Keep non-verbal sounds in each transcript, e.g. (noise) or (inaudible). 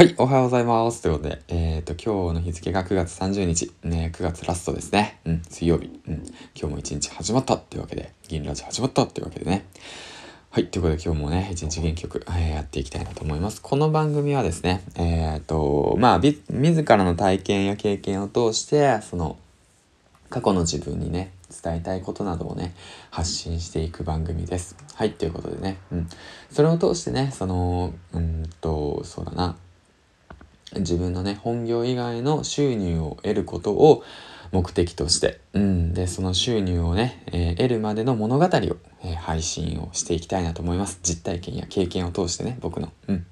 はい、おはようございます。ということで、えっ、ー、と、今日の日付が9月30日、ね、9月ラストですね。うん、水曜日。うん、今日も一日始まったっていうわけで、銀ラジ始まったっていうわけでね。はい、ということで今日もね、一日元気よく、えー、やっていきたいなと思います。この番組はですね、えっ、ー、と、まあ、自らの体験や経験を通して、その、過去の自分にね、伝えたいことなどをね、発信していく番組です。はい、ということでね、うん。それを通してね、その、うんと、そうだな、自分のね、本業以外の収入を得ることを目的として、うん、で、その収入をね、えー、得るまでの物語を、えー、配信をしていきたいなと思います。実体験や経験を通してね、僕の。うん。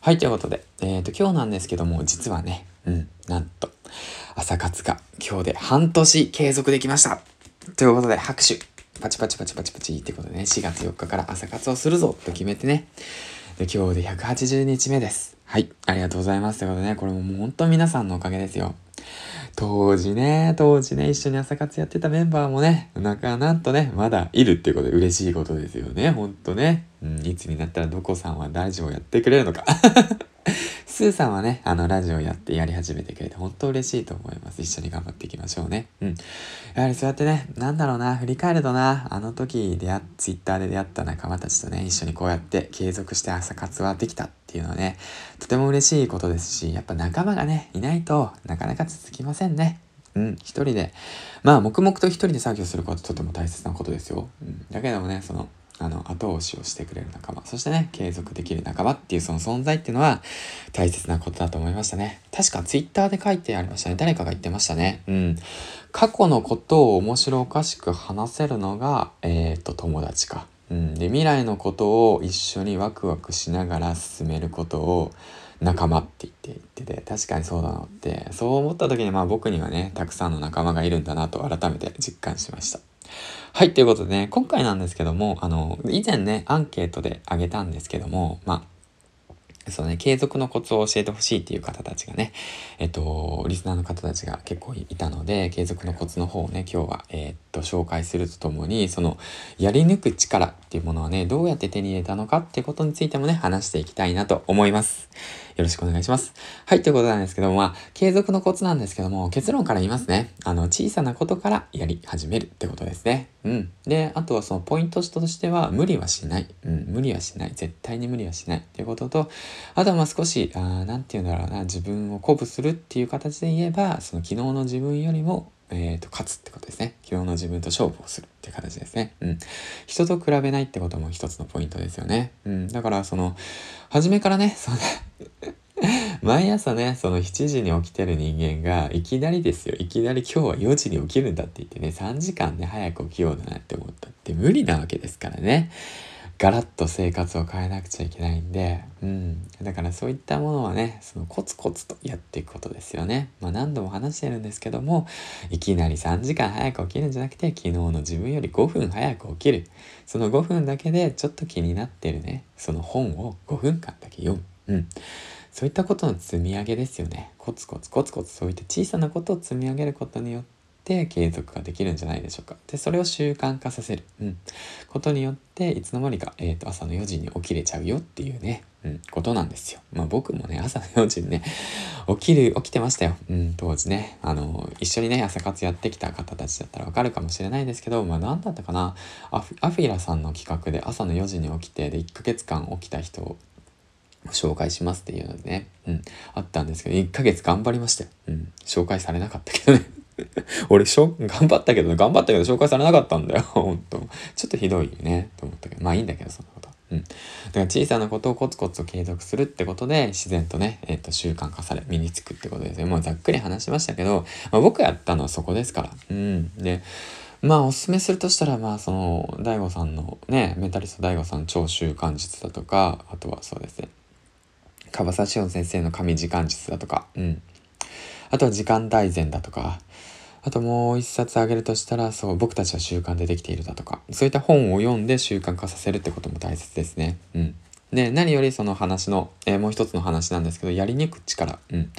はい、ということで、えっ、ー、と、今日なんですけども、実はね、うん、なんと、朝活が今日で半年継続できましたということで、拍手パチパチパチパチパチってことでね、4月4日から朝活をするぞと決めてね、で、今日で180日目です。はい。ありがとうございます。ということでね、これももう本当皆さんのおかげですよ。当時ね、当時ね、一緒に朝活やってたメンバーもね、なんかなんとね、まだいるっていうことで嬉しいことですよね。ほんとね。うん、いつになったらどこさんは大丈夫やってくれるのか。スーさんはね、あの、ラジオやってやり始めてくれて、本当嬉しいと思います。一緒に頑張っていきましょうね。うん。やはりそうやってね、なんだろうな、振り返るとな、あの時出会っ、ツイッターで出会った仲間たちとね、一緒にこうやって継続して朝活はできたっていうのはね、とても嬉しいことですし、やっぱ仲間がね、いないとなかなか続きませんね。うん、一人で。まあ、黙々と一人で作業することはとても大切なことですよ。うん。だけどもね、その、あの、後押しをしてくれる仲間、そしてね、継続できる仲間っていうその存在っていうのは大切なことだと思いましたね。確かツイッターで書いてありましたね。誰かが言ってましたね。うん。過去のことを面白おかしく話せるのが、えっ、と、友達か。うん。で、未来のことを一緒にワクワクしながら進めることを仲間って言って言ってて、確かにそうだなって、そう思った時にまあ僕にはね、たくさんの仲間がいるんだなと改めて実感しました。はい、ということでね、今回なんですけども、あの、以前ね、アンケートであげたんですけども、まあ、そうね、継続のコツを教えてほしいっていう方たちがね、えっと、リスナーの方たちが結構いたので、継続のコツの方をね、今日は、えー、っと、紹介するとともに、その、やり抜く力っていうものはね、どうやって手に入れたのかってことについてもね、話していきたいなと思います。よろしくお願いします。はい、ということなんですけども、まあ、継続のコツなんですけども、結論から言いますね。あの、小さなことからやり始めるってことですね。うん。で、あとはそのポイントとしては、無理はしない。うん、無理はしない。絶対に無理はしない。っていうことと、あとはまあ少し、あなんて言うんだろうな、自分を鼓舞するっていう形で言えば、その昨日の自分よりもえっ、ー、と、勝つってことですね。昨日の自分と勝負をするって形ですね。うん。人と比べないってことも一つのポイントですよね。うん。だから、その、初めからね、その (laughs) 毎朝ね、その7時に起きてる人間が、いきなりですよ。いきなり今日は4時に起きるんだって言ってね、3時間ね、早く起きようだなって思ったって無理なわけですからね。ガラッと生活を変えなくちゃいけないんで、うん。だからそういったものはね、そのコツコツとやっていくことですよね。まあ何度も話してるんですけども、いきなり3時間早く起きるんじゃなくて、昨日の自分より5分早く起きる。その5分だけでちょっと気になってるね、その本を5分間だけ読む。うん。そういったことの積み上げですよね。コツコツコツコツそういった小さなことを積み上げることによってて継続ができるんじゃないでしょうか。で、それを習慣化させる、うん、ことによって、いつの間にか、えっ、ー、と、朝の4時に起きれちゃうよっていうね、うん、ことなんですよ。まあ僕もね、朝の4時にね、起きる、起きてましたよ。うん、当時ね、あの、一緒にね、朝活やってきた方たちだったらわかるかもしれないですけど、まあ何だったかな、アフアフィラさんの企画で朝の4時に起きて、で、1ヶ月間起きた人を紹介しますっていうのでね、うん、あったんですけど、1ヶ月頑張りましたよ。うん、紹介されなかったけどね。(laughs) 俺しょ、頑張ったけど、頑張ったけど紹介されなかったんだよ。ほんと。ちょっとひどいよね。と思ったけど。まあいいんだけど、そんなこと。うん。だから小さなことをコツコツと継続するってことで、自然とね、えっ、ー、と、習慣化され、身につくってことですね。もうざっくり話しましたけど、まあ、僕やったのはそこですから。うん。で、まあおすすめするとしたら、まあその、大悟さんのね、メタリスト大悟さん超習慣術だとか、あとはそうですね、樺沢志音先生の神時間術だとか、うん。あとは時間大全だとか、あともう一冊あげるとしたら、そう、僕たちは習慣でできているだとか、そういった本を読んで習慣化させるってことも大切ですね。うん。で、何よりその話の、えー、もう一つの話なんですけど、やりにく力。うん。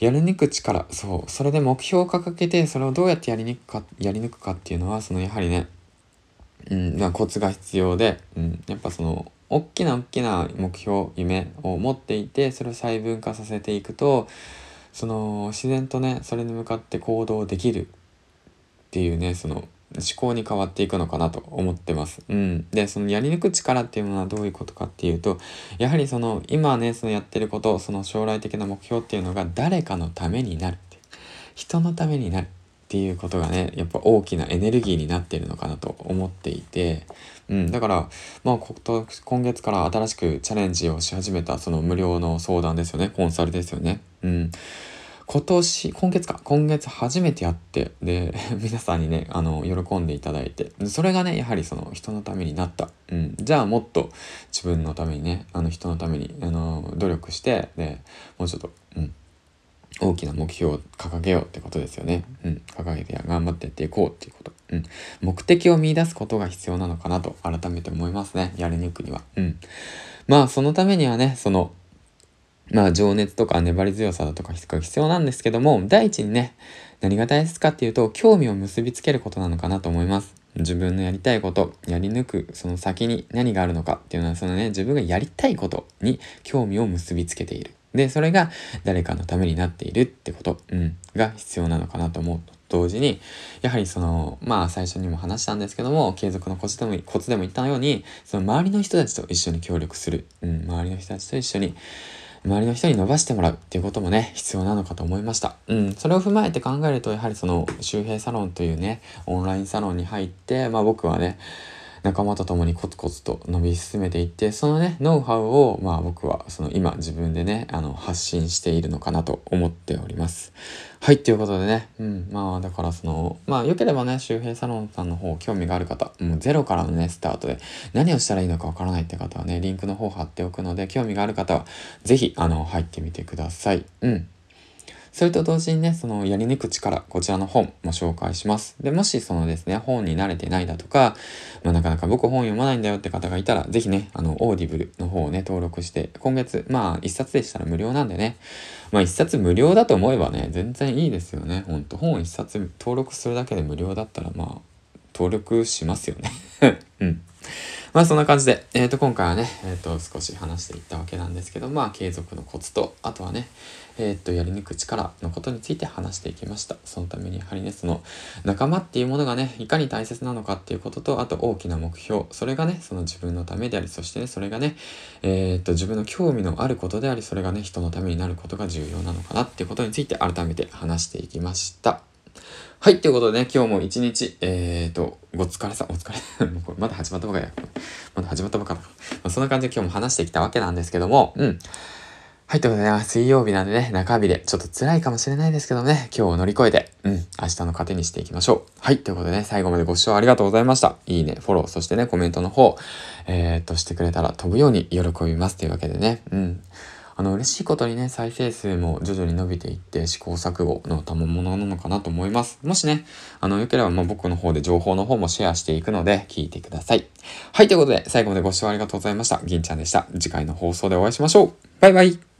やりにく力。そう。それで目標を掲げて、それをどうやってやりにくか、やり抜くかっていうのは、そのやはりね、うん、まあ、コツが必要で、うん、やっぱその、大きな大きな目標夢を持っていてそれを細分化させていくとその自然とねそれに向かって行動できるっていうねその思考に変わっていくのかなと思ってます。うん。で、そのやり抜く力っていうものはどういうことかっていうと、やはりその今ね、そのやってること、その将来的な目標っていうのが誰かのためになるって。人のためになるっていうことがね、やっぱ大きなエネルギーになっているのかなと思っていて、うん、だから、まあ、今月から新しくチャレンジをし始めたその無料の相談ですよね、コンサルですよね。うん。今年、今月か、今月初めてやって、で、(laughs) 皆さんにね、あの、喜んでいただいて、それがね、やはりその人のためになった。うん。じゃあもっと自分のためにね、あの人のために、あの、努力して、で、もうちょっと、うん。大きな目標を掲げようってことですよね。うん。掲げて頑張ってやっていこうっていうこと。うん。目的を見出すことが必要なのかなと改めて思いますね。やり抜くには。うん。まあ、そのためにはね、その、まあ、情熱とか粘り強さだとか必要なんですけども、第一にね、何が大切かっていうと、興味を結びつけることなのかなと思います。自分のやりたいこと、やり抜く、その先に何があるのかっていうのは、そのね、自分がやりたいことに興味を結びつけている。で、それが誰かのためになっているってこと、うん、が必要なのかなと思うと同時に、やはりその、まあ最初にも話したんですけども、継続のコツでも、コツでも言ったように、その周りの人たちと一緒に協力する。うん、周りの人たちと一緒に、周りの人に伸ばしてもらうっていうこともね、必要なのかと思いました。うん。それを踏まえて考えると、やはりその、周平サロンというね、オンラインサロンに入って、まあ僕はね、仲間と共にコツコツと伸び進めていって、そのね、ノウハウを、まあ僕は、その今自分でね、あの、発信しているのかなと思っております。はい、ということでね、うん、まあだからその、まあ良ければね、周平サロンさんの方、興味がある方、もうゼロからのね、スタートで、何をしたらいいのかわからないって方はね、リンクの方貼っておくので、興味がある方は、ぜひ、あの、入ってみてください。うん。それと同時にね、そのやり抜く力、こちらの本も紹介します。で、もしそのですね、本に慣れてないだとか、まあ、なかなか僕本読まないんだよって方がいたら、ぜひね、あの、オーディブルの方をね、登録して、今月、まあ、一冊でしたら無料なんでね、まあ、一冊無料だと思えばね、全然いいですよね。ほんと、本一冊登録するだけで無料だったら、まあ、登録しますよね。(laughs) うん。まあそんな感じで、えっ、ー、と今回はね、えっ、ー、と少し話していったわけなんですけど、まあ継続のコツと、あとはね、えっ、ー、とやり抜く力のことについて話していきました。そのためにやはりね、その仲間っていうものがね、いかに大切なのかっていうことと、あと大きな目標、それがね、その自分のためであり、そしてね、それがね、えっと自分の興味のあることであり、それがね、人のためになることが重要なのかなっていうことについて改めて話していきました。はい、ということでね、今日も一日、えーと、ご疲れさ、お疲れ。(laughs) もうこれまだ始まったばかりや。まだ始まったばかり。まあ、そんな感じで今日も話してきたわけなんですけども、うん。はい、ということでね、水曜日なんでね、中日でちょっと辛いかもしれないですけどね、今日を乗り越えて、うん、明日の糧にしていきましょう。はい、ということでね、最後までご視聴ありがとうございました。いいね、フォロー、そしてね、コメントの方、えー、っと、してくれたら飛ぶように喜びますというわけでね、うん。あの、嬉しいことにね、再生数も徐々に伸びていって、試行錯誤の賜物なのかなと思います。もしね、あの、よければ、ま僕の方で情報の方もシェアしていくので、聞いてください。はい、ということで、最後までご視聴ありがとうございました。銀ちゃんでした。次回の放送でお会いしましょう。バイバイ。